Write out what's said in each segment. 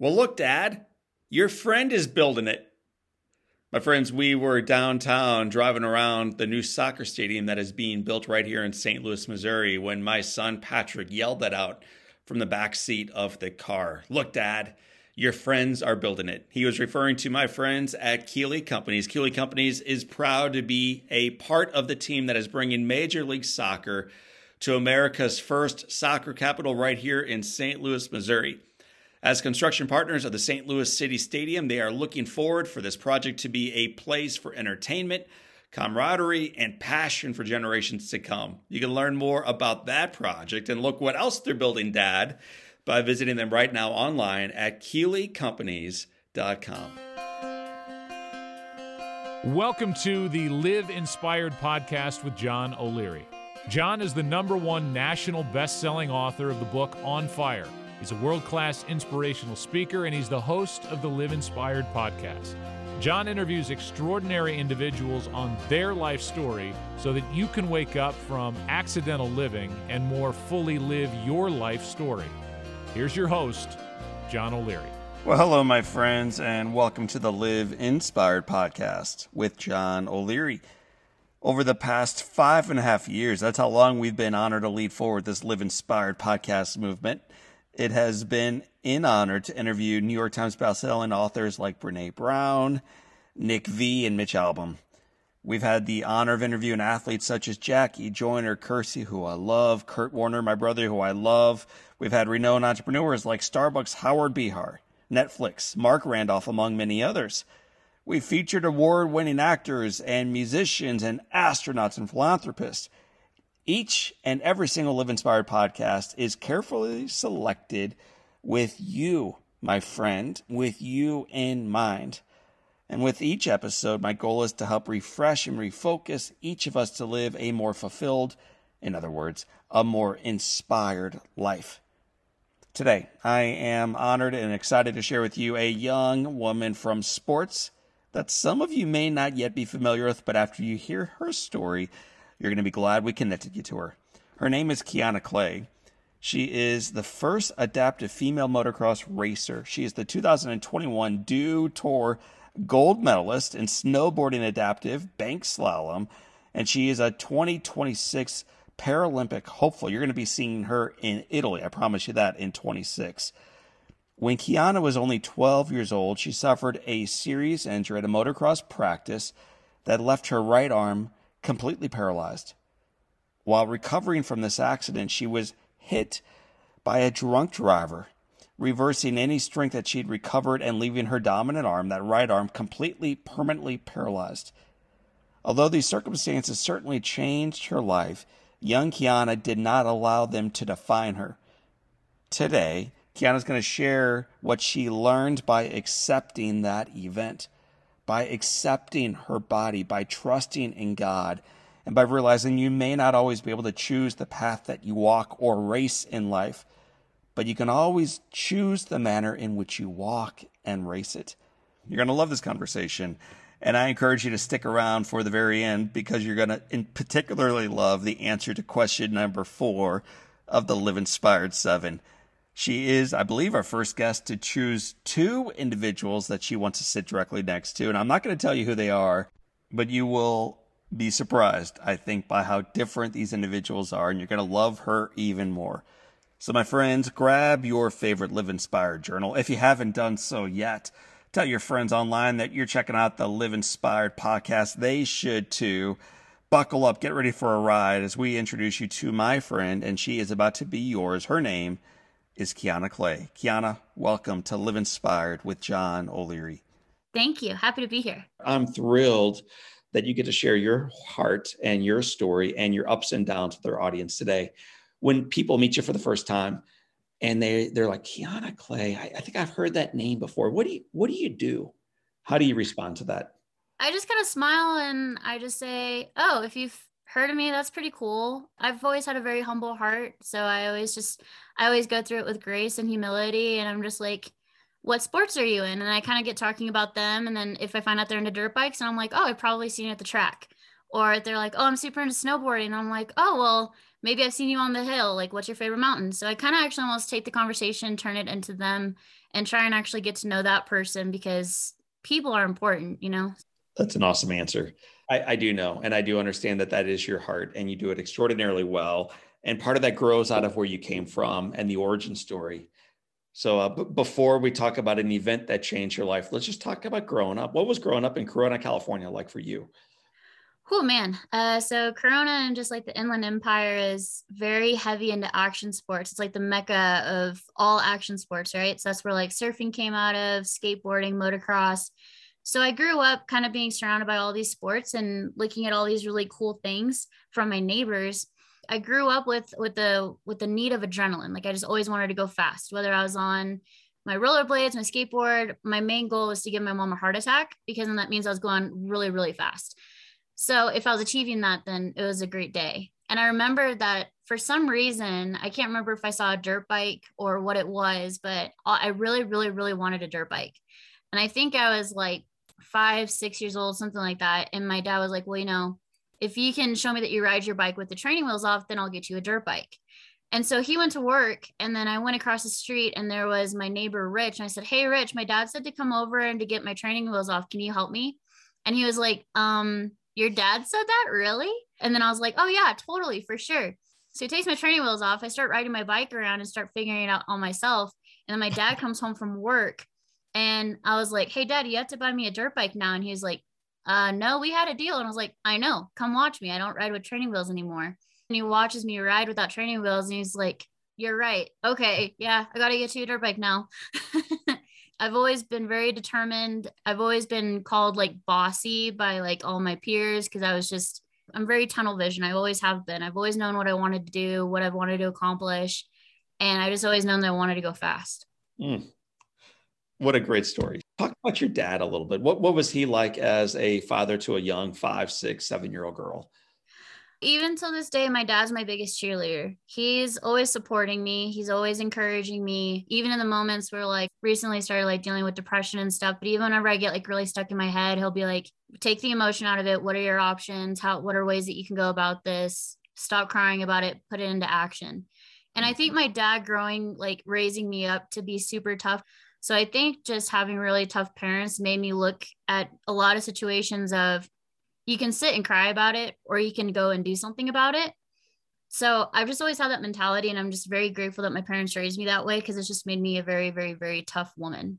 Well, look, Dad, your friend is building it. My friends, we were downtown driving around the new soccer stadium that is being built right here in St. Louis, Missouri, when my son Patrick yelled that out from the back seat of the car. Look, Dad, your friends are building it. He was referring to my friends at Keeley Companies. Keeley Companies is proud to be a part of the team that is bringing Major League Soccer to America's first soccer capital right here in St. Louis, Missouri. As construction partners of the St. Louis City Stadium, they are looking forward for this project to be a place for entertainment, camaraderie, and passion for generations to come. You can learn more about that project and look what else they're building, Dad, by visiting them right now online at KeeleyCompanies.com. Welcome to the Live Inspired podcast with John O'Leary. John is the number one national best selling author of the book On Fire He's a world class inspirational speaker, and he's the host of the Live Inspired podcast. John interviews extraordinary individuals on their life story so that you can wake up from accidental living and more fully live your life story. Here's your host, John O'Leary. Well, hello, my friends, and welcome to the Live Inspired podcast with John O'Leary. Over the past five and a half years, that's how long we've been honored to lead forward this Live Inspired podcast movement. It has been in honor to interview New York Times bestselling authors like Brene Brown, Nick V, and Mitch Albom. We've had the honor of interviewing athletes such as Jackie Joyner Kersee, who I love, Kurt Warner, my brother, who I love. We've had renowned entrepreneurs like Starbucks Howard Behar, Netflix, Marc Randolph, among many others. We've featured award winning actors and musicians and astronauts and philanthropists. Each and every single Live Inspired podcast is carefully selected with you, my friend, with you in mind. And with each episode, my goal is to help refresh and refocus each of us to live a more fulfilled, in other words, a more inspired life. Today, I am honored and excited to share with you a young woman from sports that some of you may not yet be familiar with, but after you hear her story, you're going to be glad we connected you to her. Her name is Kiana Clay. She is the first adaptive female motocross racer. She is the 2021 Dew Tour gold medalist in snowboarding adaptive bank slalom, and she is a 2026 Paralympic hopeful. You're going to be seeing her in Italy. I promise you that in 26. When Kiana was only 12 years old, she suffered a serious injury at a motocross practice that left her right arm completely paralyzed. While recovering from this accident, she was hit by a drunk driver, reversing any strength that she'd recovered and leaving her dominant arm, that right arm, completely permanently paralyzed. Although these circumstances certainly changed her life, young Kiana did not allow them to define her. Today, Kiana's going to share what she learned by accepting that event by accepting her body, by trusting in God, and by realizing you may not always be able to choose the path that you walk or race in life, but you can always choose the manner in which you walk and race it. You're going to love this conversation. And I encourage you to stick around for the very end because you're going to in particularly love the answer to question number four of the Live Inspired Seven. She is, I believe, our first guest to choose two individuals that she wants to sit directly next to. And I'm not going to tell you who they are, but you will be surprised, I think, by how different these individuals are. And you're going to love her even more. So, my friends, grab your favorite Live Inspired journal. If you haven't done so yet, tell your friends online that you're checking out the Live Inspired podcast. They should too. Buckle up, get ready for a ride as we introduce you to my friend, and she is about to be yours. Her name is Kiana Clay. Kiana, welcome to Live Inspired with John O'Leary. Thank you. Happy to be here. I'm thrilled that you get to share your heart and your story and your ups and downs with our audience today. When people meet you for the first time and they they're like Kiana Clay, I, I think I've heard that name before. What do you what do you do? How do you respond to that? I just kind of smile and I just say, "Oh, if you've heard of me, that's pretty cool." I've always had a very humble heart, so I always just I always go through it with grace and humility. And I'm just like, what sports are you in? And I kind of get talking about them. And then if I find out they're into dirt bikes, and I'm like, oh, I've probably seen you at the track. Or they're like, oh, I'm super into snowboarding. And I'm like, oh, well, maybe I've seen you on the hill. Like, what's your favorite mountain? So I kind of actually almost take the conversation, turn it into them, and try and actually get to know that person because people are important, you know? That's an awesome answer. I, I do know, and I do understand that that is your heart, and you do it extraordinarily well. And part of that grows out of where you came from and the origin story. So, uh, b- before we talk about an event that changed your life, let's just talk about growing up. What was growing up in Corona, California, like for you? Oh man. Uh, so Corona and just like the Inland Empire is very heavy into action sports. It's like the mecca of all action sports, right? So that's where like surfing came out of, skateboarding, motocross. So I grew up kind of being surrounded by all these sports and looking at all these really cool things from my neighbors. I grew up with with the with the need of adrenaline. Like I just always wanted to go fast, whether I was on my rollerblades, my skateboard. My main goal was to give my mom a heart attack because then that means I was going really, really fast. So if I was achieving that, then it was a great day. And I remember that for some reason, I can't remember if I saw a dirt bike or what it was, but I really, really, really wanted a dirt bike. And I think I was like five, six years old, something like that. And my dad was like, well, you know, if you can show me that you ride your bike with the training wheels off, then I'll get you a dirt bike. And so he went to work and then I went across the street and there was my neighbor Rich. And I said, Hey Rich, my dad said to come over and to get my training wheels off. Can you help me? And he was like, um, your dad said that really? And then I was like, oh yeah, totally, for sure. So he takes my training wheels off. I start riding my bike around and start figuring it out all myself. And then my dad comes home from work and I was like, hey, dad, you have to buy me a dirt bike now. And he was like, uh, no, we had a deal. And I was like, I know, come watch me. I don't ride with training wheels anymore. And he watches me ride without training wheels. And he's like, you're right. Okay. Yeah. I got to get you a dirt bike now. I've always been very determined. I've always been called like bossy by like all my peers because I was just, I'm very tunnel vision. I always have been. I've always known what I wanted to do, what I've wanted to accomplish. And I just always known that I wanted to go fast. Mm. What a great story. Talk about your dad a little bit. What, what was he like as a father to a young five, six, seven year old girl? even till this day, my dad's my biggest cheerleader. He's always supporting me. He's always encouraging me, even in the moments where like recently started like dealing with depression and stuff. But even whenever I get like really stuck in my head, he'll be like, take the emotion out of it. What are your options? How, what are ways that you can go about this? Stop crying about it, put it into action. And I mm-hmm. think my dad growing, like raising me up to be super tough. So I think just having really tough parents made me look at a lot of situations of you can sit and cry about it or you can go and do something about it. So i've just always had that mentality and i'm just very grateful that my parents raised me that way because it's just made me a very very very tough woman.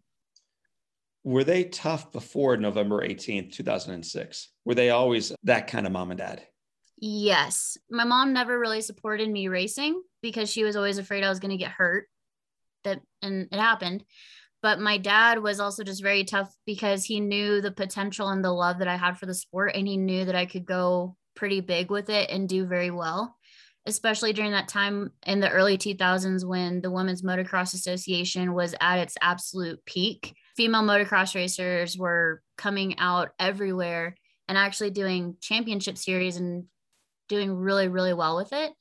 Were they tough before november 18th 2006 were they always that kind of mom and dad? Yes. My mom never really supported me racing because she was always afraid i was going to get hurt. That and it happened but my dad was also just very tough because he knew the potential and the love that I had for the sport and he knew that I could go pretty big with it and do very well especially during that time in the early 2000s when the Women's Motocross Association was at its absolute peak. Female motocross racers were coming out everywhere and actually doing championship series and doing really, really well with it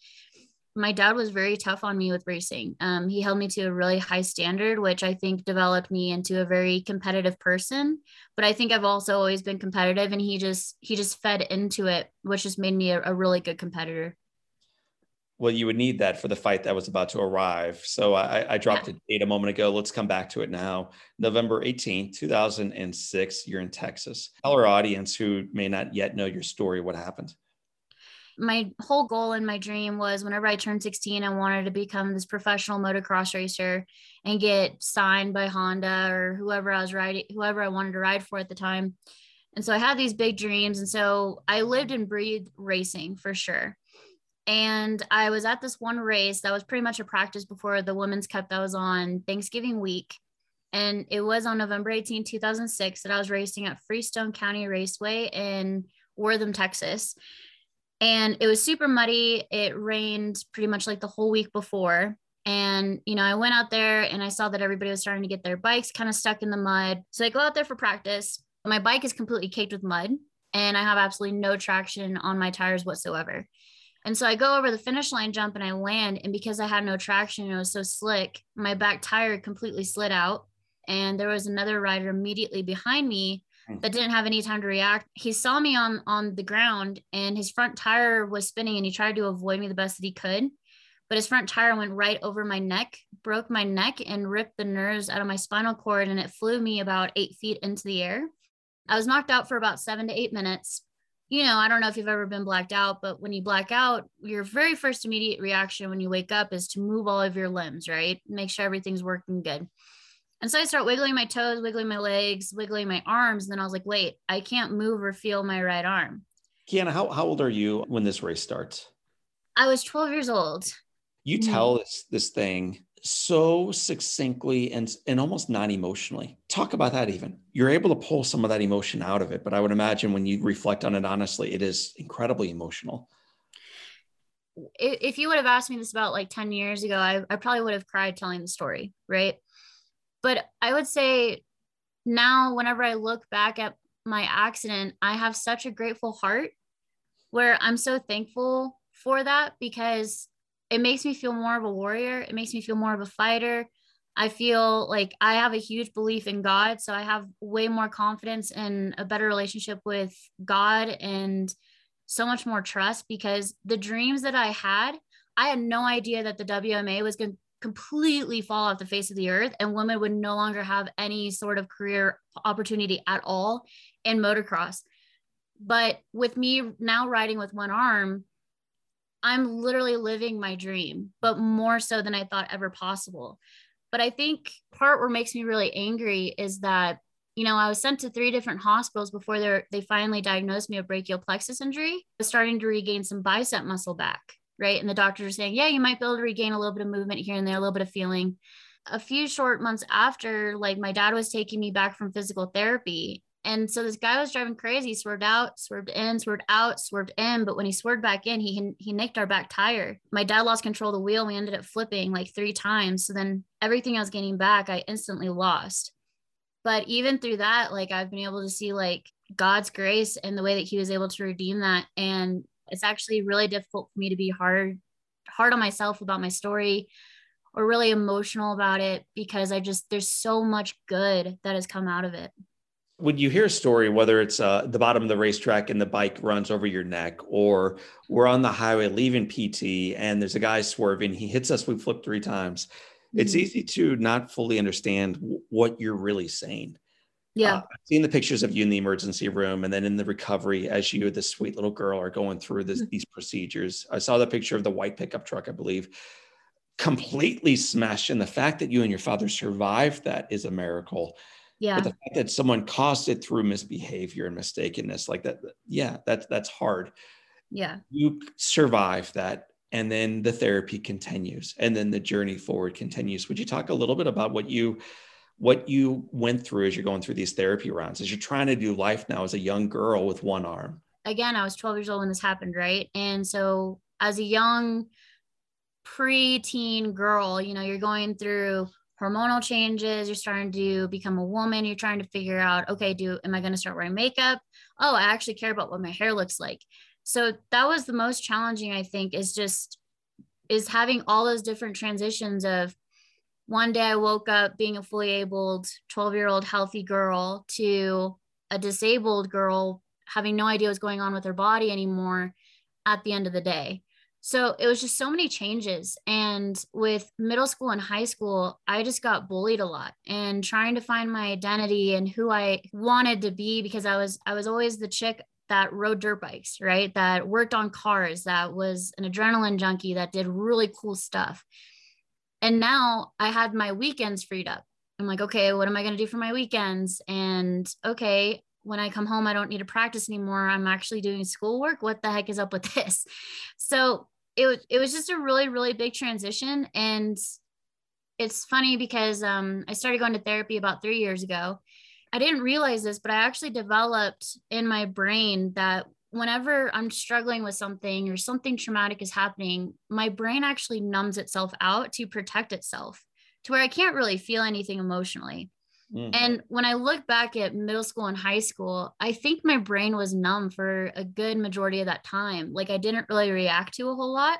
my dad was very tough on me with racing. Um, he held me to a really high standard, which I think developed me into a very competitive person. But I think I've also always been competitive, and he just he just fed into it, which just made me a, a really good competitor. Well, you would need that for the fight that was about to arrive. So I, I dropped yeah. a date a moment ago. Let's come back to it now. November 18th, 2006, you're in Texas. Tell our audience who may not yet know your story what happened my whole goal and my dream was whenever I turned 16, I wanted to become this professional motocross racer and get signed by Honda or whoever I was riding, whoever I wanted to ride for at the time. And so I had these big dreams. And so I lived and breathed racing for sure. And I was at this one race that was pretty much a practice before the Women's Cup that was on Thanksgiving week. And it was on November 18, 2006, that I was racing at Freestone County Raceway in Wortham, Texas and it was super muddy. It rained pretty much like the whole week before. And, you know, I went out there and I saw that everybody was starting to get their bikes kind of stuck in the mud. So I go out there for practice. My bike is completely caked with mud and I have absolutely no traction on my tires whatsoever. And so I go over the finish line jump and I land. And because I had no traction, and it was so slick, my back tire completely slid out. And there was another rider immediately behind me. Mm. that didn't have any time to react. He saw me on on the ground and his front tire was spinning and he tried to avoid me the best that he could. But his front tire went right over my neck, broke my neck, and ripped the nerves out of my spinal cord. And it flew me about eight feet into the air. I was knocked out for about seven to eight minutes. You know, I don't know if you've ever been blacked out, but when you black out, your very first immediate reaction when you wake up is to move all of your limbs, right? Make sure everything's working good. And so I start wiggling my toes, wiggling my legs, wiggling my arms. And then I was like, wait, I can't move or feel my right arm. Kiana, how, how old are you when this race starts? I was 12 years old. You mm-hmm. tell this, this thing so succinctly and, and almost non emotionally. Talk about that even. You're able to pull some of that emotion out of it. But I would imagine when you reflect on it honestly, it is incredibly emotional. If you would have asked me this about like 10 years ago, I, I probably would have cried telling the story, right? But I would say now, whenever I look back at my accident, I have such a grateful heart where I'm so thankful for that because it makes me feel more of a warrior. It makes me feel more of a fighter. I feel like I have a huge belief in God. So I have way more confidence and a better relationship with God and so much more trust because the dreams that I had, I had no idea that the WMA was going completely fall off the face of the earth and women would no longer have any sort of career opportunity at all in motocross. But with me now riding with one arm, I'm literally living my dream, but more so than I thought ever possible. But I think part where makes me really angry is that, you know, I was sent to three different hospitals before they they finally diagnosed me with brachial plexus injury. I was starting to regain some bicep muscle back right? And the doctors are saying, yeah, you might be able to regain a little bit of movement here and there, a little bit of feeling. A few short months after, like my dad was taking me back from physical therapy. And so this guy was driving crazy, swerved out, swerved in, swerved out, swerved in. But when he swerved back in, he he nicked our back tire. My dad lost control of the wheel. We ended up flipping like three times. So then everything I was gaining back, I instantly lost. But even through that, like I've been able to see like God's grace and the way that he was able to redeem that. And it's actually really difficult for me to be hard hard on myself about my story or really emotional about it because I just there's so much good that has come out of it. When you hear a story, whether it's uh, the bottom of the racetrack and the bike runs over your neck, or we're on the highway leaving PT and there's a guy swerving, he hits us, we flip three times. Mm-hmm. It's easy to not fully understand what you're really saying. Yeah. Uh, seeing the pictures of you in the emergency room and then in the recovery as you, this sweet little girl, are going through this, mm-hmm. these procedures. I saw the picture of the white pickup truck, I believe, completely smashed. And the fact that you and your father survived that is a miracle. Yeah. But the fact that someone caused it through misbehavior and mistakenness, like that, yeah, that's that's hard. Yeah. You survive that. And then the therapy continues. And then the journey forward continues. Would you talk a little bit about what you what you went through as you're going through these therapy rounds, as you're trying to do life now as a young girl with one arm. Again, I was 12 years old when this happened, right? And so as a young pre-teen girl, you know, you're going through hormonal changes, you're starting to become a woman, you're trying to figure out, okay, do am I going to start wearing makeup? Oh, I actually care about what my hair looks like. So that was the most challenging, I think, is just is having all those different transitions of one day I woke up being a fully abled 12 year old healthy girl to a disabled girl having no idea what's going on with her body anymore at the end of the day. So it was just so many changes. And with middle school and high school, I just got bullied a lot and trying to find my identity and who I wanted to be because I was I was always the chick that rode dirt bikes, right? That worked on cars, that was an adrenaline junkie, that did really cool stuff. And now I had my weekends freed up. I'm like, okay, what am I going to do for my weekends? And okay, when I come home, I don't need to practice anymore. I'm actually doing schoolwork. What the heck is up with this? So it, it was just a really, really big transition. And it's funny because um, I started going to therapy about three years ago. I didn't realize this, but I actually developed in my brain that whenever I'm struggling with something or something traumatic is happening, my brain actually numbs itself out to protect itself to where I can't really feel anything emotionally. Mm-hmm. And when I look back at middle school and high school, I think my brain was numb for a good majority of that time. Like I didn't really react to a whole lot.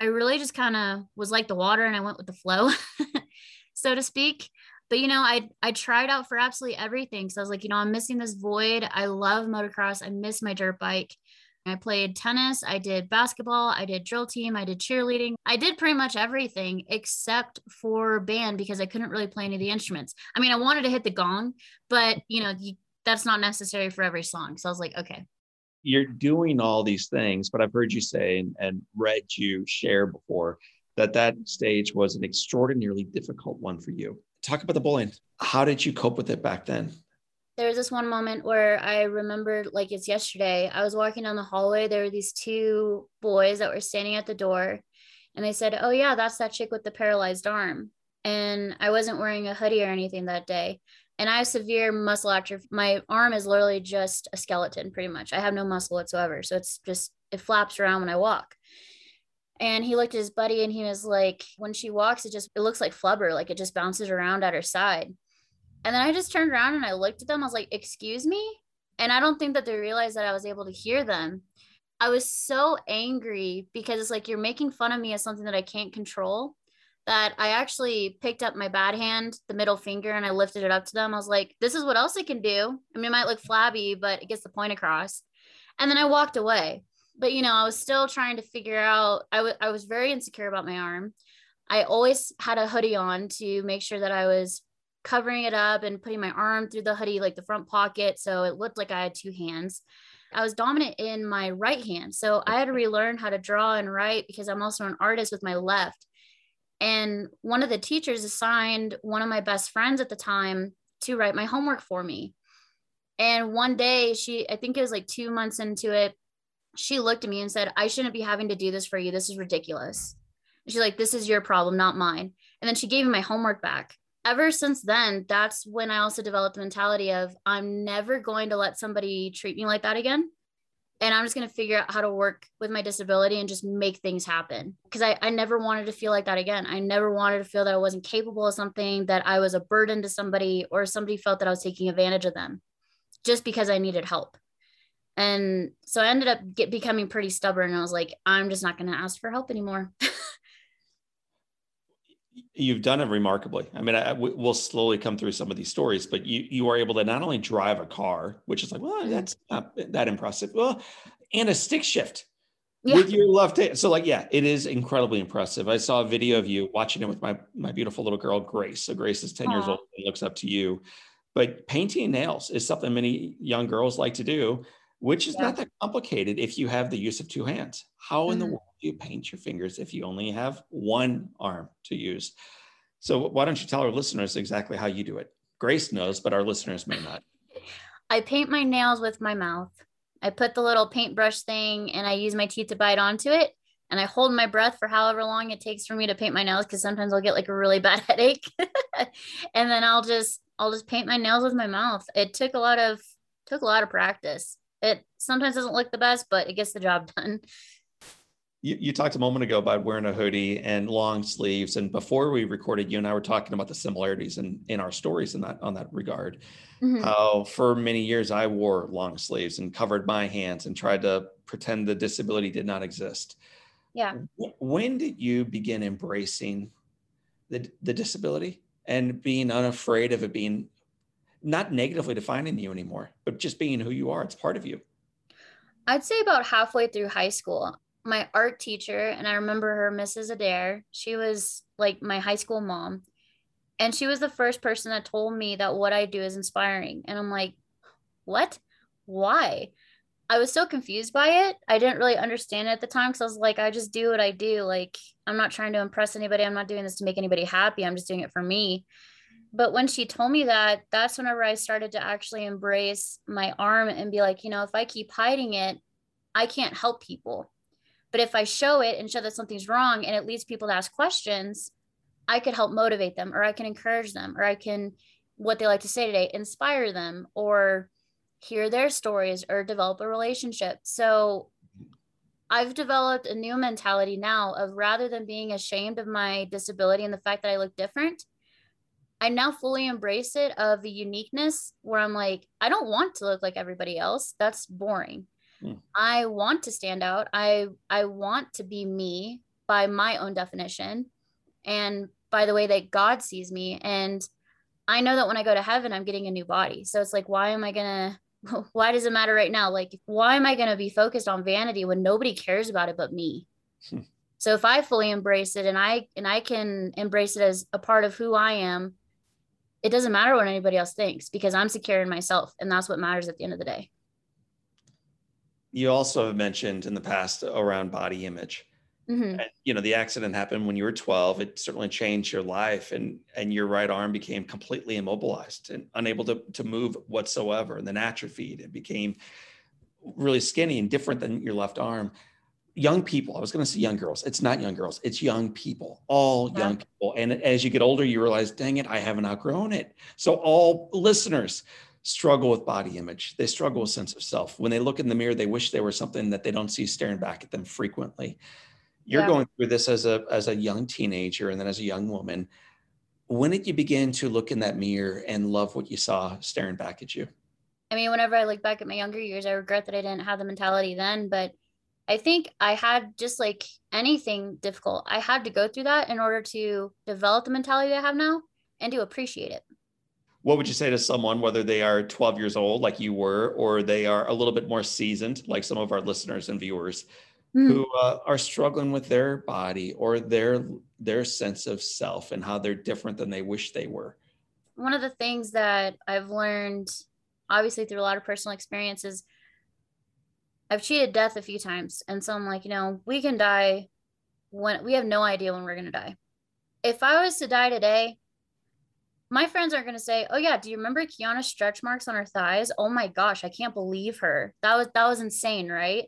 I really just kind of was like the water and I went with the flow, so to speak. But you know, I I tried out for absolutely everything. So I was like, you know, I'm missing this void. I love motocross. I miss my dirt bike. I played tennis, I did basketball, I did drill team, I did cheerleading. I did pretty much everything except for band because I couldn't really play any of the instruments. I mean, I wanted to hit the gong, but you know, that's not necessary for every song. So I was like, okay. You're doing all these things, but I've heard you say and, and read you share before that that stage was an extraordinarily difficult one for you. Talk about the bullying. How did you cope with it back then? there was this one moment where I remember, like it's yesterday. I was walking down the hallway. There were these two boys that were standing at the door, and they said, "Oh yeah, that's that chick with the paralyzed arm." And I wasn't wearing a hoodie or anything that day. And I have severe muscle atrophy. My arm is literally just a skeleton, pretty much. I have no muscle whatsoever. So it's just it flaps around when I walk. And he looked at his buddy and he was like, when she walks, it just it looks like flubber, like it just bounces around at her side. And then I just turned around and I looked at them. I was like, excuse me? And I don't think that they realized that I was able to hear them. I was so angry because it's like you're making fun of me as something that I can't control that I actually picked up my bad hand, the middle finger, and I lifted it up to them. I was like, this is what else I can do. I mean, it might look flabby, but it gets the point across. And then I walked away. But, you know, I was still trying to figure out, I, was very insecure about my arm. I always had a hoodie on to make sure that I was covering it up and putting my arm through the hoodie, like the front pocket. So it looked like I had two hands. I was dominant in my right hand. So I had to relearn how to draw and write because I'm also an artist with my left. And one of the teachers assigned one of my best friends at the time to write my homework for me. And one day, she, I think it was like two months into it, she looked at me and said, I shouldn't be having to do this for you. This is ridiculous. she's like, This is your problem, not mine. And then she gave me my homework back ever since then, that's when I also developed the mentality of I'm never going to let somebody treat me like that again. And I'm just going to figure out how to work with my disability and just make things happen. Because I, I never wanted to feel like that again. I never wanted to feel that I wasn't capable of something, that I was a burden to somebody, or somebody felt that I was taking advantage of them just because I needed help. And so I ended up get, becoming pretty stubborn. I was like, I'm just not going to ask for help anymore. you've done it remarkably. I mean, I, we'll slowly come through some of these stories, but you you are able to not only drive a car, which is like, well, mm-hmm. that's not that impressive, well, and a stick shift yeah. with your left hand. So, like, yeah, it is incredibly impressive. I saw a video of you watching it with my my beautiful little girl Grace. So Grace is ten Aww. years old and looks up to you. But painting nails is something many young girls like to do, which is yeah. not that complicated if you have the use of two hands. How mm-hmm. in the world do you paint your fingers if you only have one arm to use. So why don't you tell our listeners exactly how you do it? Grace knows, but our listeners may not. I paint my nails with my mouth. I put the little paintbrush thing and I use my teeth to bite onto it. And I hold my breath for however long it takes for me to paint my nails because sometimes I'll get like a really bad headache. and then I'll just I'll just paint my nails with my mouth. It took a lot of took a lot of practice. It sometimes doesn't look the best, but it gets the job done you, you talked a moment ago about wearing a hoodie and long sleeves. And before we recorded, you and I were talking about the similarities in, in our stories in that on that regard. Mm-hmm. How for many years I wore long sleeves and covered my hands and tried to pretend the disability did not exist. Yeah. When did you begin embracing the, the disability and being unafraid of it being not negatively defining you anymore, but just being who you are? It's part of you. I'd say about halfway through high school, my art teacher, and I remember her, Mrs. Adair. She was like my high school mom. And she was the first person that told me that what I do is inspiring. And I'm like, what? Why? I was so confused by it. I didn't really understand it at the time because I was like, I just do what I do. Like, I'm not trying to impress anybody. I'm not doing this to make anybody happy. I'm just doing it for me. But when she told me that, that's whenever I started to actually embrace my arm and be like, you know, if I keep hiding it, I can't help people. But if I show it and show that something's wrong and it leads people to ask questions, I could help motivate them or I can encourage them or I can, what they like to say today, inspire them or hear their stories or develop a relationship. So I've developed a new mentality now of rather than being ashamed of my disability and the fact that I look different, I now fully embrace it of the uniqueness where I'm like, I don't want to look like everybody else. That's boring. Hmm. I want to stand out. I I want to be me by my own definition and by the way that God sees me and I know that when I go to heaven, I'm getting a new body. So it's like, why am I going to, why does it matter right now? Like, why am I going to be focused on vanity when nobody cares about it but me? Hmm. So if I fully embrace it and I, and I can embrace it as a part of who I am, it doesn't matter what anybody else thinks because I'm secure in myself. And that's what matters at the end of the day. You also have mentioned in the past around body image. Mm-hmm. And, you know, the accident happened when you were 12. It certainly changed your life, and and your right arm became completely immobilized and unable to to move whatsoever. And then atrophied. It became really skinny and different than your left arm. Young people, I was going to say young girls. It's not young girls. It's young people, all yeah. young people. And as you get older, you realize, dang it, I haven't outgrown it. So all listeners, struggle with body image. They struggle with sense of self. When they look in the mirror, they wish they were something that they don't see staring back at them frequently. You're yeah. going through this as a as a young teenager and then as a young woman. When did you begin to look in that mirror and love what you saw staring back at you? I mean, whenever I look back at my younger years, I regret that I didn't have the mentality then, but I think I had just like anything difficult, I had to go through that in order to develop the mentality I have now and to appreciate it what would you say to someone whether they are 12 years old like you were or they are a little bit more seasoned like some of our listeners and viewers mm. who uh, are struggling with their body or their their sense of self and how they're different than they wish they were one of the things that i've learned obviously through a lot of personal experiences i've cheated death a few times and so i'm like you know we can die when we have no idea when we're going to die if i was to die today my friends aren't going to say, "Oh yeah, do you remember Kiana's stretch marks on her thighs? Oh my gosh, I can't believe her. That was that was insane, right?"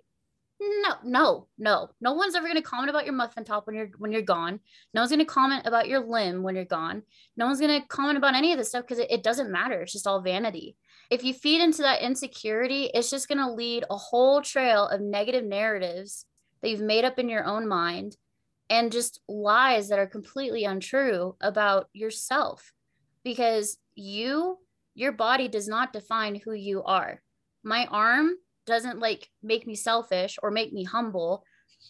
No, no, no. No one's ever going to comment about your muffin top when you're when you're gone. No one's going to comment about your limb when you're gone. No one's going to comment about any of this stuff because it, it doesn't matter. It's just all vanity. If you feed into that insecurity, it's just going to lead a whole trail of negative narratives that you've made up in your own mind and just lies that are completely untrue about yourself. Because you your body does not define who you are. My arm doesn't like make me selfish or make me humble.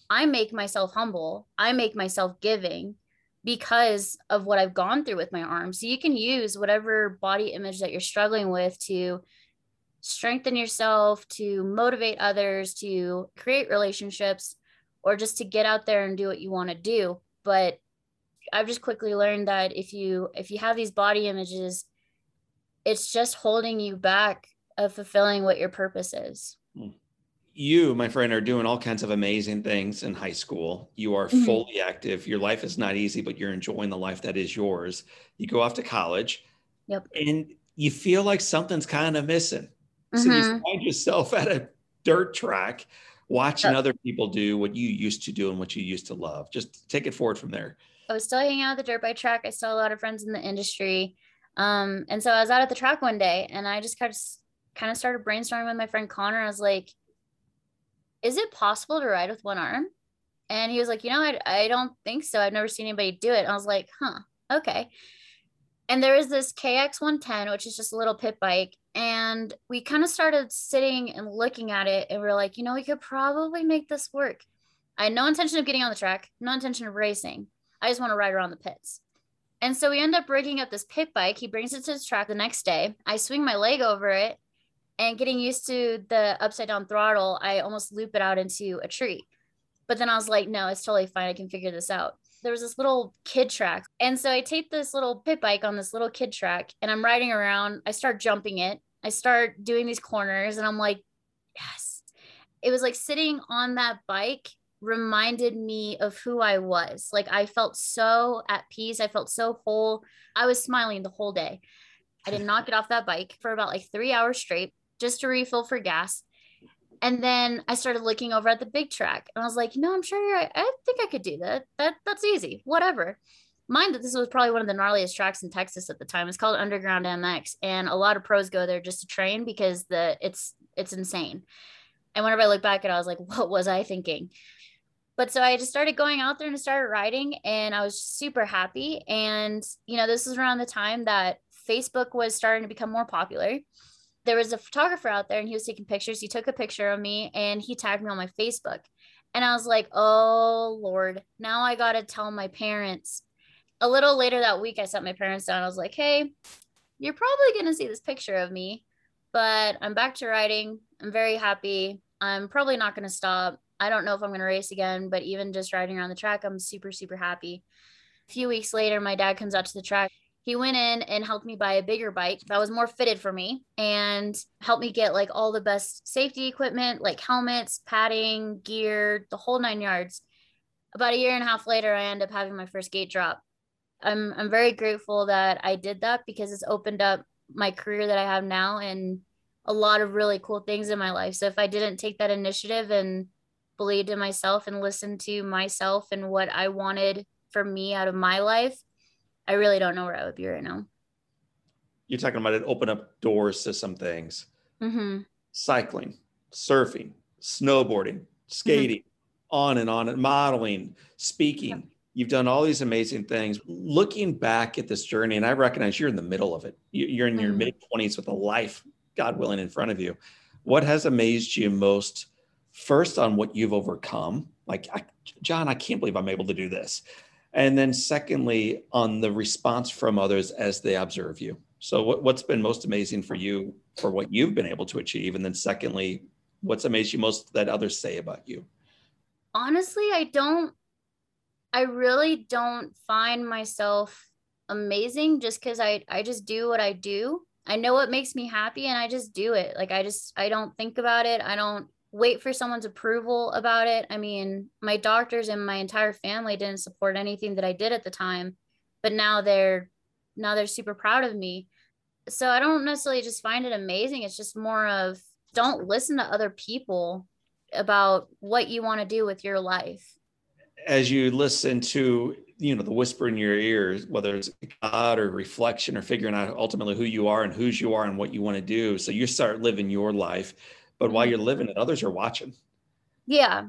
I make myself humble. I make myself giving because of what i've gone through with my arm so you can use whatever body image that you're struggling with to strengthen yourself to motivate others to create relationships or just to get out there and do what you want to do but I've just quickly learned that if you if you have these body images, it's just holding you back of fulfilling what your purpose is. Hmm. You, my friend, are doing all kinds of amazing things in high school. You are mm-hmm. fully active. Your life is not easy, but you're enjoying the life that is yours. You go off to college. Yep. And you feel like something's kind of missing. Mm-hmm. So you mm-hmm. find yourself at a dirt track watching yep. other people do what you used to do and what you used to love. Just take it forward from there. I was still hanging out at the dirt bike track. I still had a lot of friends in the industry. Um, and so I was out at the track one day and I just kind of kind of started brainstorming with my friend Connor. I was like, is it possible to ride with one arm? And he was like, you know, I, I don't think so. I've never seen anybody do it. And I was like, huh, okay. And there is this KX 110, which is just a little pit bike. And we kind of started sitting and looking at it. And we are like, you know, we could probably make this work. I had no intention of getting on the track, no intention of racing. I just want to ride around the pits. And so we end up rigging up this pit bike. He brings it to the track the next day. I swing my leg over it and getting used to the upside down throttle, I almost loop it out into a tree. But then I was like, no, it's totally fine. I can figure this out. There was this little kid track. And so I take this little pit bike on this little kid track and I'm riding around. I start jumping it. I start doing these corners and I'm like, yes. It was like sitting on that bike reminded me of who I was. Like I felt so at peace. I felt so whole. I was smiling the whole day. I did not get off that bike for about like three hours straight just to refill for gas. And then I started looking over at the big track and I was like, know, I'm sure you're, I think I could do that. That that's easy. Whatever. Mind that this was probably one of the gnarliest tracks in Texas at the time. It's called Underground MX, and a lot of pros go there just to train because the it's it's insane. And whenever I look back at it, I was like, what was I thinking? but so I just started going out there and started riding and I was super happy. And, you know, this was around the time that Facebook was starting to become more popular. There was a photographer out there and he was taking pictures. He took a picture of me and he tagged me on my Facebook. And I was like, oh Lord, now I got to tell my parents. A little later that week, I sat my parents down. I was like, hey, you're probably going to see this picture of me, but I'm back to riding. I'm very happy. I'm probably not going to stop. I don't know if I'm going to race again, but even just riding around the track, I'm super, super happy. A few weeks later, my dad comes out to the track. He went in and helped me buy a bigger bike that was more fitted for me and helped me get like all the best safety equipment, like helmets, padding, gear, the whole nine yards. About a year and a half later, I end up having my first gate drop. I'm I'm very grateful that I did that because it's opened up my career that I have now and a lot of really cool things in my life. So if I didn't take that initiative and believed in myself and listened to myself and what I wanted for me out of my life, I really don't know where I would be right now. You're talking about it open up doors to some things. Mm-hmm. Cycling, surfing, snowboarding, skating, mm-hmm. on and on, and modeling, speaking. You've done all these amazing things. Looking back at this journey, and I recognize you're in the middle of it. You're in your mm-hmm. mid 20s with a life, God willing, in front of you. What has amazed you most, first, on what you've overcome? Like, I, John, I can't believe I'm able to do this. And then, secondly, on the response from others as they observe you. So, what, what's been most amazing for you for what you've been able to achieve? And then, secondly, what's amazed you most that others say about you? Honestly, I don't I really don't find myself amazing just because I, I just do what I do. I know what makes me happy and I just do it. Like I just I don't think about it. I don't wait for someone's approval about it. I mean, my doctors and my entire family didn't support anything that I did at the time, but now they're now they're super proud of me. So I don't necessarily just find it amazing. It's just more of don't listen to other people about what you want to do with your life as you listen to you know the whisper in your ears whether it's god or reflection or figuring out ultimately who you are and whose you are and what you want to do so you start living your life but while you're living it others are watching yeah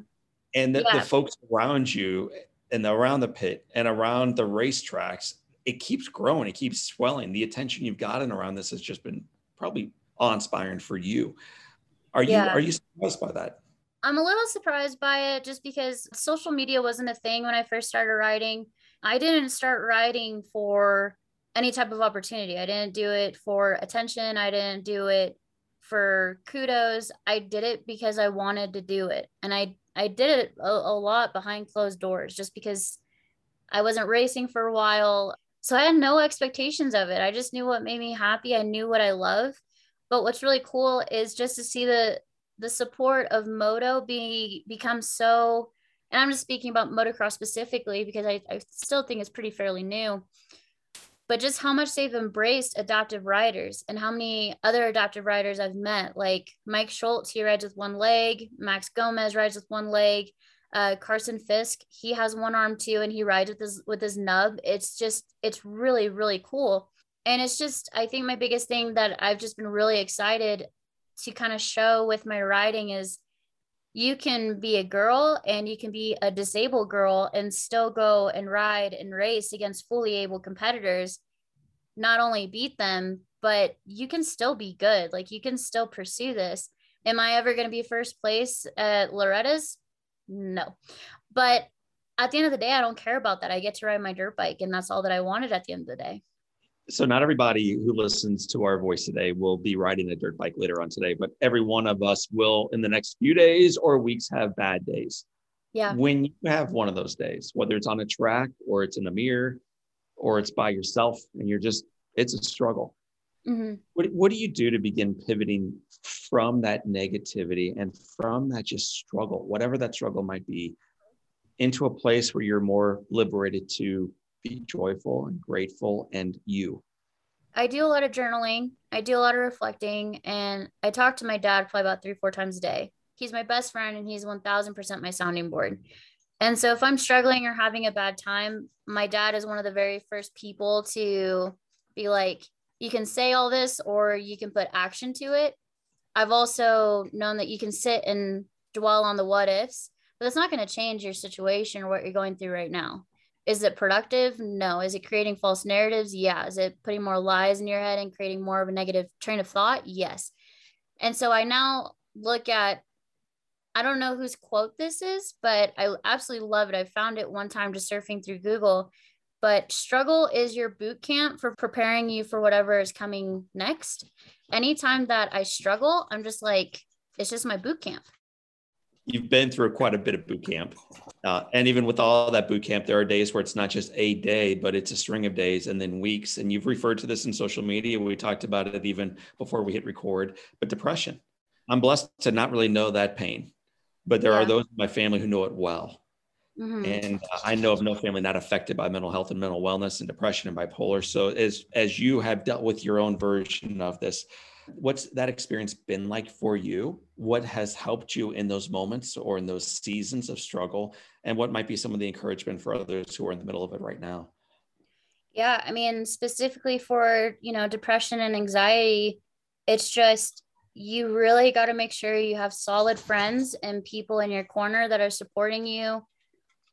and the, yeah. the folks around you and around the pit and around the racetracks it keeps growing it keeps swelling the attention you've gotten around this has just been probably awe-inspiring for you are you yeah. are you surprised by that I'm a little surprised by it just because social media wasn't a thing when I first started writing. I didn't start writing for any type of opportunity. I didn't do it for attention. I didn't do it for kudos. I did it because I wanted to do it. And I I did it a, a lot behind closed doors just because I wasn't racing for a while. So I had no expectations of it. I just knew what made me happy. I knew what I love. But what's really cool is just to see the the support of moto be become so and i'm just speaking about motocross specifically because I, I still think it's pretty fairly new but just how much they've embraced adaptive riders and how many other adaptive riders I've met, like Mike Schultz, he rides with one leg, Max Gomez rides with one leg, uh, Carson Fisk, he has one arm too, and he rides with his with his nub. It's just it's really really cool, and it's just I think my biggest thing that I've just been really excited to kind of show with my writing is you can be a girl and you can be a disabled girl and still go and ride and race against fully able competitors not only beat them but you can still be good. Like you can still pursue this. Am i ever going to be first place at loretta's? No. But at the end of the day i don't care about that. I get to ride my dirt bike and that's all that i wanted at the end of the day so not everybody who listens to our voice today will be riding a dirt bike later on today, but every one of us will in the next few days or weeks have bad days. Yeah. When you have one of those days, whether it's on a track or it's in a mirror or it's by yourself and you're just, it's a struggle. Mm-hmm. What, what do you do to begin pivoting from that negativity and from that just struggle, whatever that struggle might be, into a place where you're more liberated to be joyful and grateful and you? I do a lot of journaling. I do a lot of reflecting. And I talk to my dad probably about three, four times a day. He's my best friend and he's 1000% my sounding board. And so if I'm struggling or having a bad time, my dad is one of the very first people to be like, you can say all this or you can put action to it. I've also known that you can sit and dwell on the what ifs, but it's not going to change your situation or what you're going through right now. Is it productive? No. Is it creating false narratives? Yeah. Is it putting more lies in your head and creating more of a negative train of thought? Yes. And so I now look at, I don't know whose quote this is, but I absolutely love it. I found it one time just surfing through Google. but struggle is your boot camp for preparing you for whatever is coming next. Anytime that I struggle, I'm just like, it's just my boot camp. You've been through quite a bit of boot camp. Uh, and even with all that boot camp, there are days where it's not just a day, but it's a string of days and then weeks. And you've referred to this in social media. We talked about it even before we hit record, but depression. I'm blessed to not really know that pain, but there yeah. are those in my family who know it well. Mm-hmm. And uh, I know of no family not affected by mental health and mental wellness and depression and bipolar. So as as you have dealt with your own version of this, what's that experience been like for you? What has helped you in those moments or in those seasons of struggle? And what might be some of the encouragement for others who are in the middle of it right now? Yeah, I mean, specifically for, you know, depression and anxiety, it's just you really got to make sure you have solid friends and people in your corner that are supporting you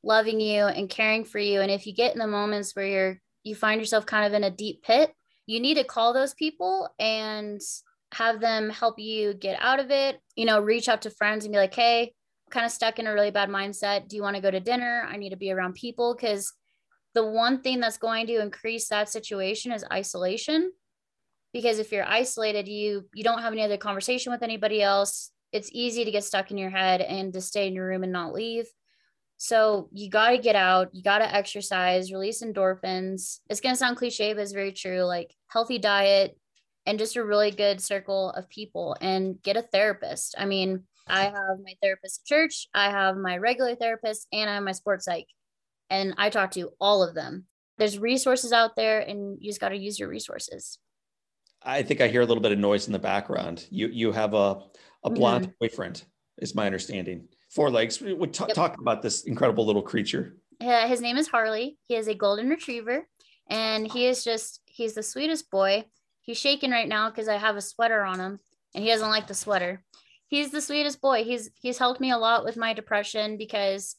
loving you and caring for you. And if you get in the moments where you're you find yourself kind of in a deep pit, you need to call those people and have them help you get out of it. You know, reach out to friends and be like, hey, I'm kind of stuck in a really bad mindset. Do you want to go to dinner? I need to be around people because the one thing that's going to increase that situation is isolation because if you're isolated you you don't have any other conversation with anybody else it's easy to get stuck in your head and to stay in your room and not leave so you got to get out, you got to exercise, release endorphins. It's going to sound cliche, but it's very true. Like healthy diet and just a really good circle of people and get a therapist. I mean, I have my therapist at church, I have my regular therapist, and I have my sports psych. And I talk to all of them. There's resources out there, and you just got to use your resources. I think I hear a little bit of noise in the background. You you have a a blonde mm-hmm. boyfriend, is my understanding four legs. We would t- yep. talk about this incredible little creature. Uh, his name is Harley. He is a golden retriever, and he is just he's the sweetest boy. He's shaking right now because I have a sweater on him, and he doesn't like the sweater. He's the sweetest boy. He's he's helped me a lot with my depression because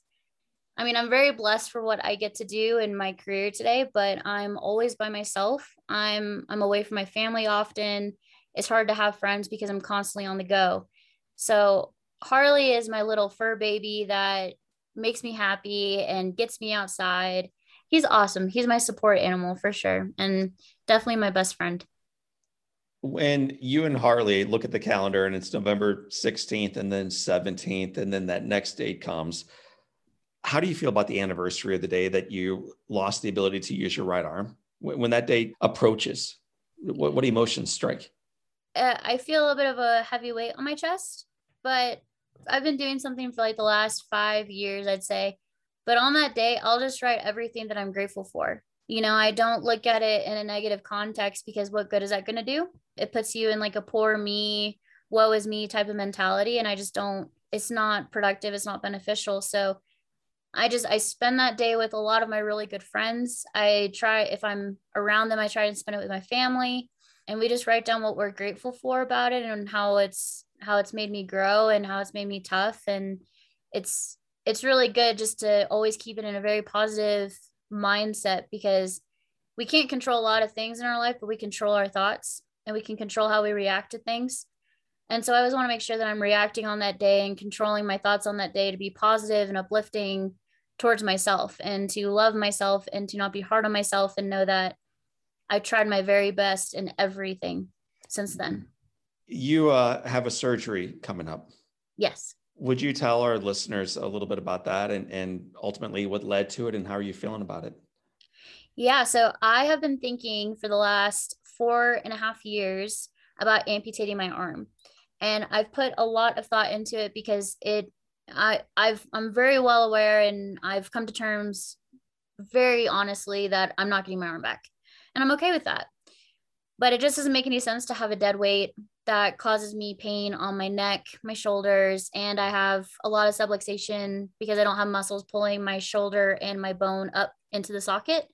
I mean, I'm very blessed for what I get to do in my career today, but I'm always by myself. I'm I'm away from my family often. It's hard to have friends because I'm constantly on the go. So Harley is my little fur baby that makes me happy and gets me outside. He's awesome. He's my support animal for sure, and definitely my best friend. When you and Harley look at the calendar and it's November 16th and then 17th, and then that next date comes, how do you feel about the anniversary of the day that you lost the ability to use your right arm? When that date approaches, what, what emotions strike? Uh, I feel a bit of a heavy weight on my chest, but I've been doing something for like the last five years, I'd say. But on that day, I'll just write everything that I'm grateful for. You know, I don't look at it in a negative context because what good is that going to do? It puts you in like a poor me, woe is me type of mentality. And I just don't, it's not productive. It's not beneficial. So I just, I spend that day with a lot of my really good friends. I try, if I'm around them, I try to spend it with my family. And we just write down what we're grateful for about it and how it's how it's made me grow and how it's made me tough. And it's it's really good just to always keep it in a very positive mindset because we can't control a lot of things in our life but we control our thoughts and we can control how we react to things. And so i always want to make sure that i'm reacting on that day and controlling my thoughts on that day to be positive and uplifting towards myself and to love myself and to not be hard on myself and know that i tried my very best in everything since then you uh, have a surgery coming up. Yes. Would you tell our listeners a little bit about that and, and ultimately what led to it and how are you feeling about it? Yeah, so I have been thinking for the last four and a half years about amputating my arm. And I've put a lot of thought into it because it I I've I'm very well aware and I've come to terms very honestly that I'm not getting my arm back. And I'm okay with that. But it just doesn't make any sense to have a dead weight that causes me pain on my neck, my shoulders, and I have a lot of subluxation because I don't have muscles pulling my shoulder and my bone up into the socket.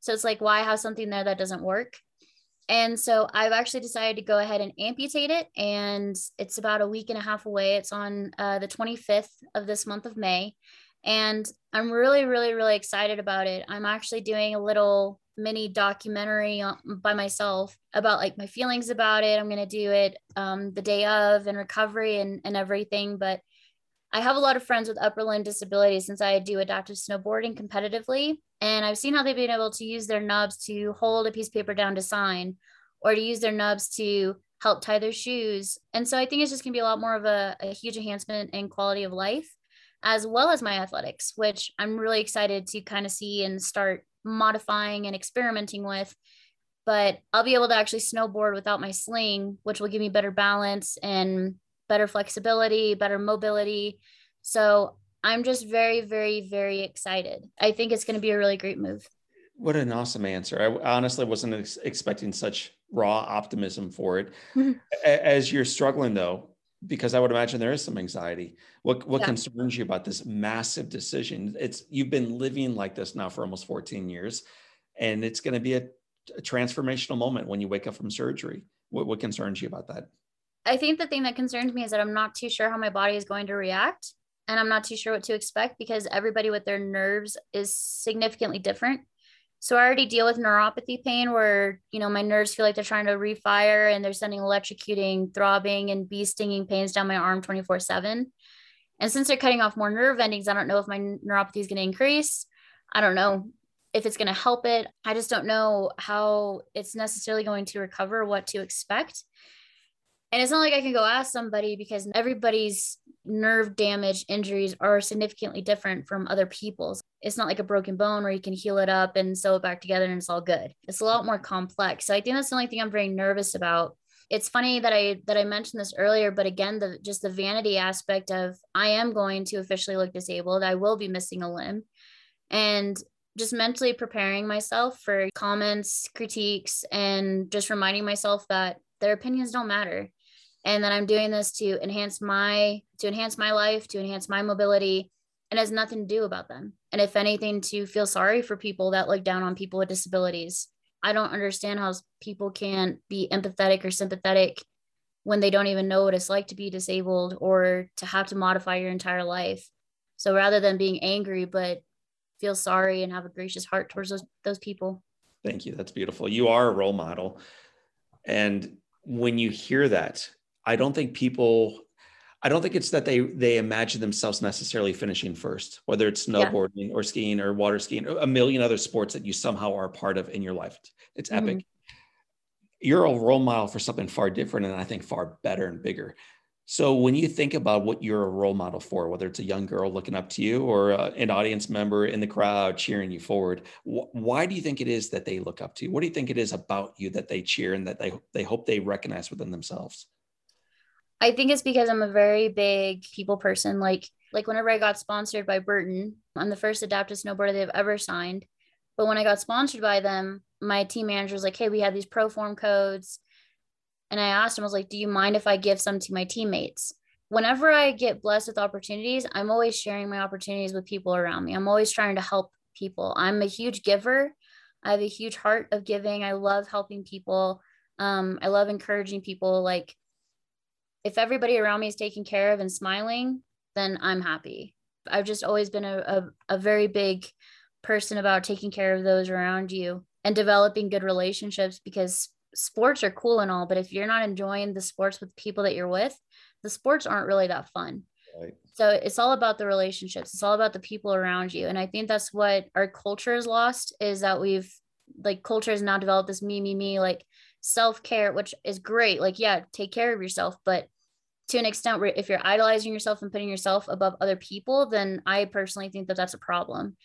So it's like, why have something there that doesn't work? And so I've actually decided to go ahead and amputate it. And it's about a week and a half away. It's on uh, the 25th of this month of May. And I'm really, really, really excited about it. I'm actually doing a little mini documentary by myself about like my feelings about it. I'm going to do it um, the day of and recovery and, and everything. But I have a lot of friends with upper limb disabilities since I do adaptive snowboarding competitively. And I've seen how they've been able to use their nubs to hold a piece of paper down to sign or to use their nubs to help tie their shoes. And so I think it's just going to be a lot more of a, a huge enhancement in quality of life, as well as my athletics, which I'm really excited to kind of see and start modifying and experimenting with. But I'll be able to actually snowboard without my sling, which will give me better balance and better flexibility, better mobility. So I'm just very, very, very excited. I think it's going to be a really great move. What an awesome answer. I honestly wasn't ex- expecting such raw optimism for it. As you're struggling though, because I would imagine there is some anxiety. What what yeah. concerns you about this massive decision? It's you've been living like this now for almost 14 years, and it's going to be a, a transformational moment when you wake up from surgery. What what concerns you about that? I think the thing that concerns me is that I'm not too sure how my body is going to react. And I'm not too sure what to expect because everybody with their nerves is significantly different. So I already deal with neuropathy pain where, you know, my nerves feel like they're trying to refire and they're sending electrocuting, throbbing, and bee stinging pains down my arm 24 7. And since they're cutting off more nerve endings, I don't know if my neuropathy is going to increase. I don't know if it's going to help it. I just don't know how it's necessarily going to recover, what to expect. And it's not like I can go ask somebody because everybody's nerve damage injuries are significantly different from other people's. It's not like a broken bone where you can heal it up and sew it back together and it's all good. It's a lot more complex. So I think that's the only thing I'm very nervous about. It's funny that I that I mentioned this earlier, but again, the just the vanity aspect of I am going to officially look disabled. I will be missing a limb. And just mentally preparing myself for comments, critiques, and just reminding myself that their opinions don't matter and that i'm doing this to enhance my to enhance my life to enhance my mobility and has nothing to do about them and if anything to feel sorry for people that look down on people with disabilities. I don't understand how people can't be empathetic or sympathetic when they don't even know what it's like to be disabled or to have to modify your entire life. So rather than being angry but feel sorry and have a gracious heart towards those, those people. Thank you. That's beautiful. You are a role model. And when you hear that I don't think people I don't think it's that they they imagine themselves necessarily finishing first, whether it's snowboarding yeah. or skiing or water skiing, or a million other sports that you somehow are a part of in your life. It's mm-hmm. epic. You're a role model for something far different and I think far better and bigger. So when you think about what you're a role model for, whether it's a young girl looking up to you or uh, an audience member in the crowd cheering you forward, wh- why do you think it is that they look up to you? What do you think it is about you that they cheer and that they they hope they recognize within themselves? I think it's because I'm a very big people person. Like like whenever I got sponsored by Burton, I'm the first adaptive snowboarder they've ever signed. But when I got sponsored by them, my team manager was like, "Hey, we have these pro form codes." And I asked him, I was like, "Do you mind if I give some to my teammates?" Whenever I get blessed with opportunities, I'm always sharing my opportunities with people around me. I'm always trying to help people. I'm a huge giver. I have a huge heart of giving. I love helping people. Um, I love encouraging people. Like if everybody around me is taken care of and smiling, then I'm happy. I've just always been a, a, a very big person about taking care of those around you and developing good relationships because sports are cool and all, but if you're not enjoying the sports with people that you're with, the sports aren't really that fun. Right. So it's all about the relationships. It's all about the people around you. And I think that's what our culture has lost is that we've like culture has now developed this me, me, me, like self-care, which is great. Like, yeah, take care of yourself, but to an extent where if you're idolizing yourself and putting yourself above other people, then I personally think that that's a problem.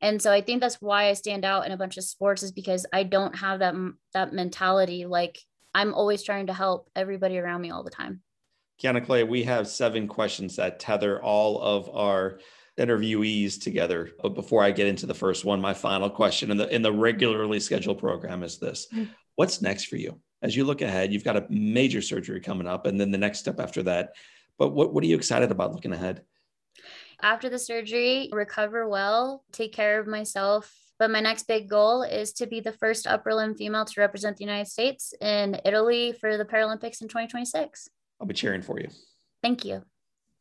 And so I think that's why I stand out in a bunch of sports is because I don't have that that mentality. Like I'm always trying to help everybody around me all the time. Kiana Clay, we have seven questions that tether all of our interviewees together. But before I get into the first one, my final question in the in the regularly scheduled program is this: mm-hmm. What's next for you? As you look ahead, you've got a major surgery coming up, and then the next step after that. But what, what are you excited about looking ahead? After the surgery, recover well, take care of myself. But my next big goal is to be the first upper limb female to represent the United States in Italy for the Paralympics in 2026. I'll be cheering for you. Thank you.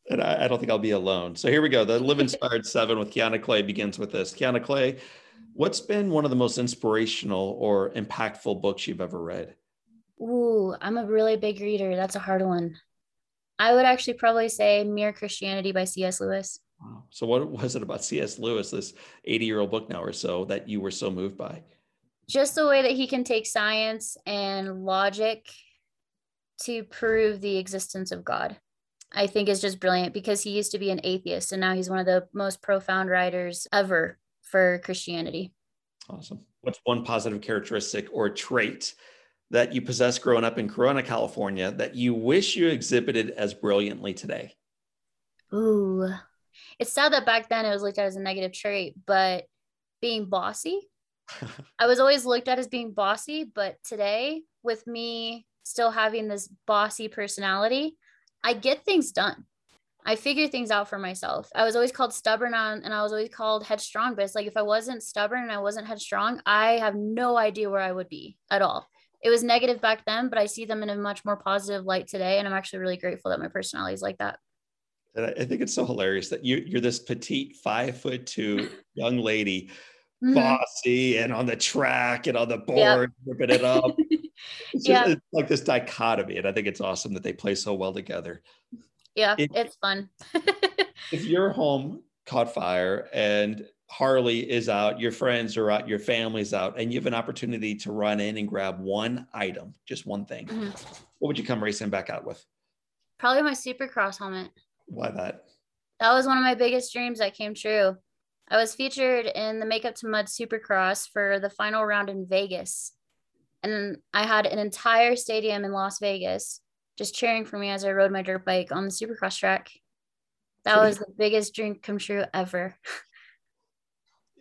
And I, I don't think I'll be alone. So here we go. The Live Inspired Seven with Kiana Clay begins with this. Kiana Clay, what's been one of the most inspirational or impactful books you've ever read? Ooh, I'm a really big reader. That's a hard one. I would actually probably say Mere Christianity by C.S. Lewis. Wow. So, what was it about C.S. Lewis, this 80 year old book now or so, that you were so moved by? Just the way that he can take science and logic to prove the existence of God. I think is just brilliant because he used to be an atheist and now he's one of the most profound writers ever for Christianity. Awesome. What's one positive characteristic or trait that you possess growing up in Corona, California that you wish you exhibited as brilliantly today? Ooh, it's sad that back then it was looked at as a negative trait, but being bossy, I was always looked at as being bossy. But today, with me still having this bossy personality, I get things done. I figure things out for myself. I was always called stubborn on, and I was always called headstrong. But it's like if I wasn't stubborn and I wasn't headstrong, I have no idea where I would be at all. It was negative back then, but I see them in a much more positive light today. And I'm actually really grateful that my personality is like that. And I think it's so hilarious that you, you're this petite five foot two young lady, mm-hmm. bossy and on the track and on the board, yep. ripping it up. It's, yeah. Just, it's like this dichotomy. And I think it's awesome that they play so well together. Yeah, if, it's fun. if your home caught fire and Harley is out, your friends are out, your family's out, and you have an opportunity to run in and grab one item, just one thing, mm-hmm. what would you come racing back out with? Probably my supercross helmet. Why that? That was one of my biggest dreams that came true. I was featured in the Makeup to Mud Supercross for the final round in Vegas. And I had an entire stadium in Las Vegas just cheering for me as I rode my dirt bike on the supercross track. That was the biggest dream come true ever.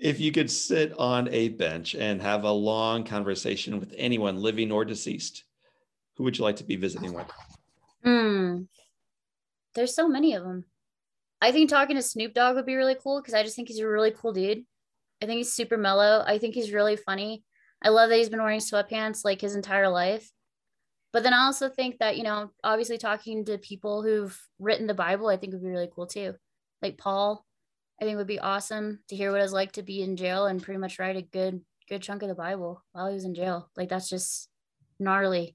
if you could sit on a bench and have a long conversation with anyone living or deceased, who would you like to be visiting with? Hmm. There's so many of them. I think talking to Snoop Dogg would be really cool because I just think he's a really cool dude. I think he's super mellow. I think he's really funny. I love that he's been wearing sweatpants like his entire life. But then I also think that, you know, obviously talking to people who've written the Bible, I think would be really cool too. Like Paul, I think it would be awesome to hear what it's like to be in jail and pretty much write a good, good chunk of the Bible while he was in jail. Like that's just gnarly.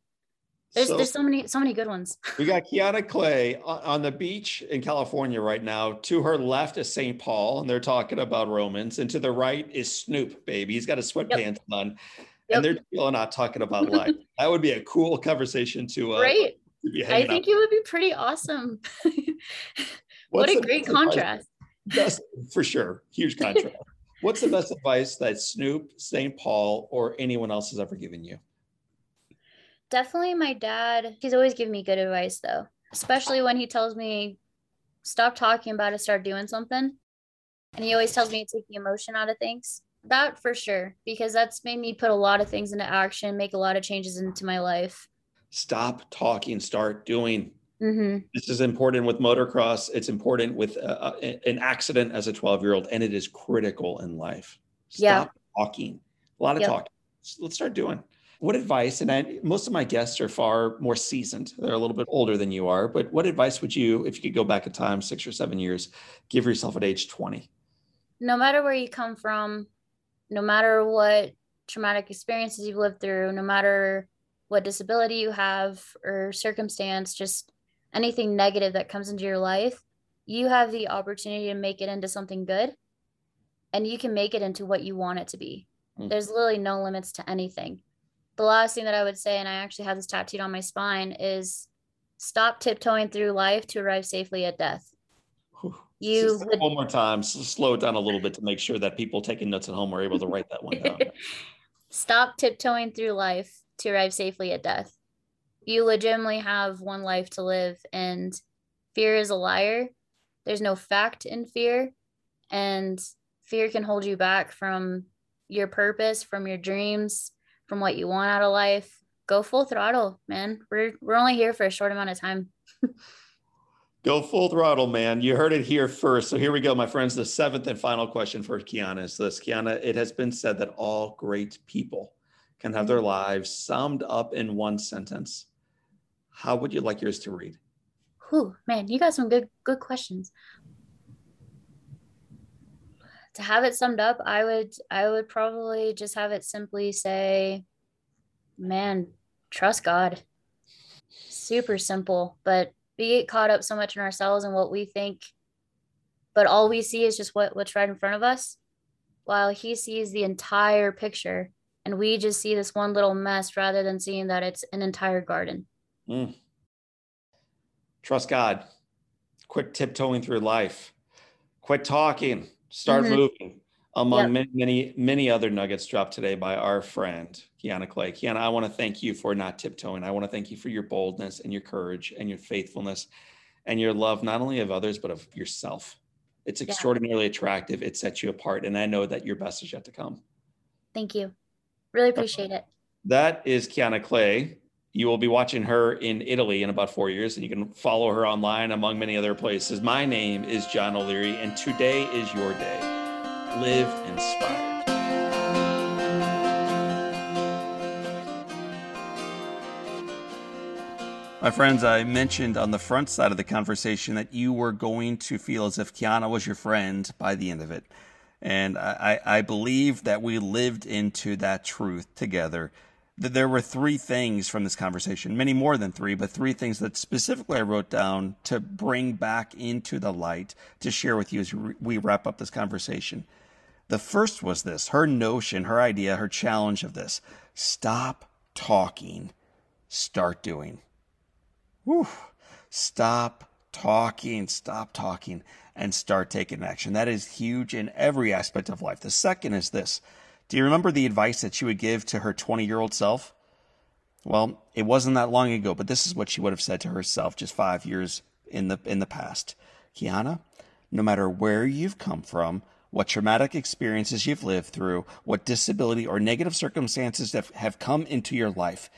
There's so, there's so many so many good ones. we got Kiana Clay on the beach in California right now. To her left is St. Paul, and they're talking about Romans, and to the right is Snoop, baby. He's got his sweatpants yep. on, yep. and they're still not talking about life. that would be a cool conversation to uh, right. To I think it would be pretty awesome. what a great contrast. Best, for sure, huge contrast. What's the best advice that Snoop, St. Paul, or anyone else has ever given you? definitely my dad. He's always given me good advice though, especially when he tells me stop talking about it, start doing something. And he always tells me to take the emotion out of things. That for sure, because that's made me put a lot of things into action, make a lot of changes into my life. Stop talking, start doing. Mm-hmm. This is important with motocross. It's important with uh, uh an accident as a 12 year old, and it is critical in life. Stop yeah. talking. A lot of yep. talking. Let's start doing. What advice, and I, most of my guests are far more seasoned, they're a little bit older than you are, but what advice would you, if you could go back in time six or seven years, give yourself at age 20? No matter where you come from, no matter what traumatic experiences you've lived through, no matter what disability you have or circumstance, just anything negative that comes into your life, you have the opportunity to make it into something good and you can make it into what you want it to be. Mm. There's literally no limits to anything the last thing that I would say, and I actually have this tattooed on my spine, is stop tiptoeing through life to arrive safely at death. You would, one more time, slow it down a little bit to make sure that people taking notes at home are able to write that one down. stop tiptoeing through life to arrive safely at death. You legitimately have one life to live, and fear is a liar. There's no fact in fear, and fear can hold you back from your purpose, from your dreams, from what you want out of life, go full throttle, man. We're we're only here for a short amount of time. go full throttle, man. You heard it here first. So here we go, my friends. The seventh and final question for Kiana is this. Kiana, it has been said that all great people can have their mm-hmm. lives summed up in one sentence. How would you like yours to read? Whew, man, you got some good good questions to have it summed up, I would I would probably just have it simply say, man, trust God. Super simple, but we get caught up so much in ourselves and what we think, but all we see is just what what's right in front of us, while he sees the entire picture, and we just see this one little mess rather than seeing that it's an entire garden. Mm. Trust God. Quit tiptoeing through life. Quit talking. Start mm-hmm. moving among yep. many, many, many other nuggets dropped today by our friend, Kiana Clay. Kiana, I want to thank you for not tiptoeing. I want to thank you for your boldness and your courage and your faithfulness and your love, not only of others, but of yourself. It's extraordinarily yeah. attractive. It sets you apart. And I know that your best is yet to come. Thank you. Really appreciate it. That is Kiana Clay. You will be watching her in Italy in about four years, and you can follow her online among many other places. My name is John O'Leary, and today is your day live inspired. My friends, I mentioned on the front side of the conversation that you were going to feel as if Kiana was your friend by the end of it. And I, I believe that we lived into that truth together. That there were three things from this conversation, many more than three, but three things that specifically I wrote down to bring back into the light to share with you as we wrap up this conversation. The first was this her notion, her idea, her challenge of this stop talking, start doing. Whew. Stop talking, stop talking, and start taking action. That is huge in every aspect of life. The second is this Do you remember the advice that she would give to her 20 year old self? Well, it wasn't that long ago, but this is what she would have said to herself just five years in the in the past. Kiana, no matter where you've come from, what traumatic experiences you've lived through, what disability or negative circumstances that have come into your life.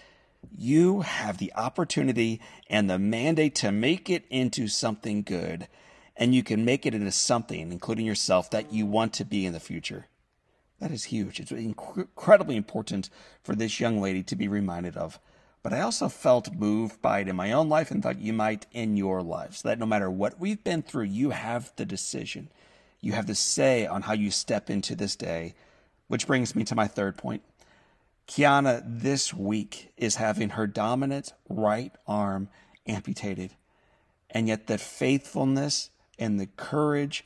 You have the opportunity and the mandate to make it into something good, and you can make it into something, including yourself, that you want to be in the future. That is huge. It's incredibly important for this young lady to be reminded of. But I also felt moved by it in my own life and thought you might in your life. So that no matter what we've been through, you have the decision. You have the say on how you step into this day, which brings me to my third point. Kiana this week is having her dominant right arm amputated. And yet, the faithfulness and the courage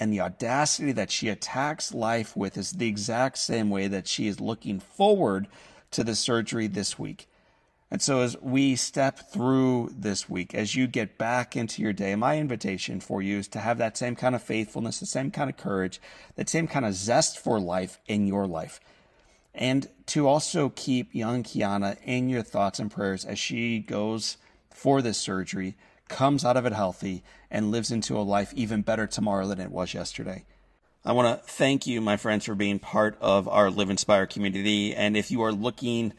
and the audacity that she attacks life with is the exact same way that she is looking forward to the surgery this week. And so, as we step through this week, as you get back into your day, my invitation for you is to have that same kind of faithfulness, the same kind of courage, that same kind of zest for life in your life. And to also keep young Kiana in your thoughts and prayers as she goes for this surgery, comes out of it healthy, and lives into a life even better tomorrow than it was yesterday. I want to thank you, my friends, for being part of our Live Inspire community. And if you are looking,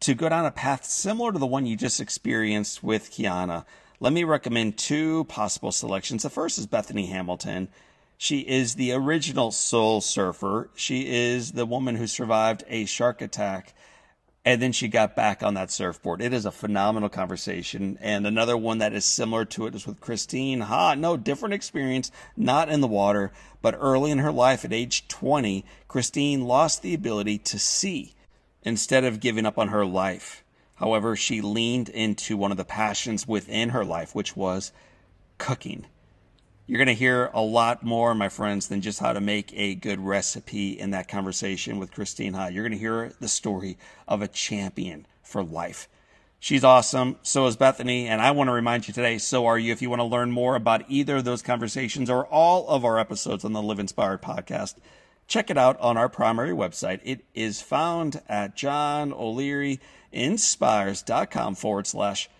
to go down a path similar to the one you just experienced with Kiana, let me recommend two possible selections. The first is Bethany Hamilton. She is the original soul surfer. She is the woman who survived a shark attack and then she got back on that surfboard. It is a phenomenal conversation. And another one that is similar to it is with Christine Ha. No, different experience, not in the water, but early in her life at age 20, Christine lost the ability to see instead of giving up on her life. However, she leaned into one of the passions within her life, which was cooking. You're going to hear a lot more, my friends, than just how to make a good recipe in that conversation with Christine Ha. You're going to hear the story of a champion for life. She's awesome. So is Bethany. And I want to remind you today, so are you. If you want to learn more about either of those conversations or all of our episodes on the Live Inspired podcast, check it out on our primary website. It is found at John O'Leary johnolearyinspires.com forward slash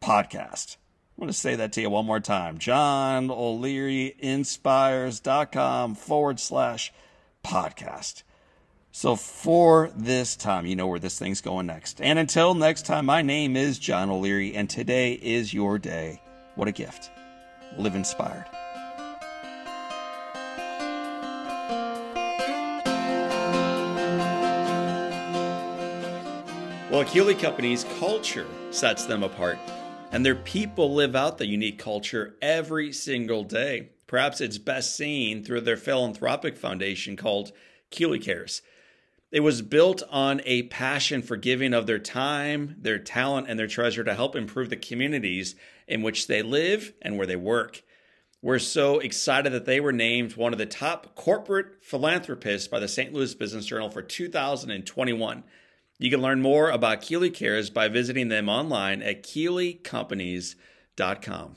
podcast. I'm going to say that to you one more time. johnolearyinspires.com forward slash podcast. So for this time, you know where this thing's going next. And until next time, my name is John O'Leary, and today is your day. What a gift. Live inspired. Well, Keeley Company's culture sets them apart, and their people live out the unique culture every single day. Perhaps it's best seen through their philanthropic foundation called Keeley Cares. It was built on a passion for giving of their time, their talent, and their treasure to help improve the communities in which they live and where they work. We're so excited that they were named one of the top corporate philanthropists by the St. Louis Business Journal for 2021. You can learn more about Keeley Cares by visiting them online at keeleycompanies.com.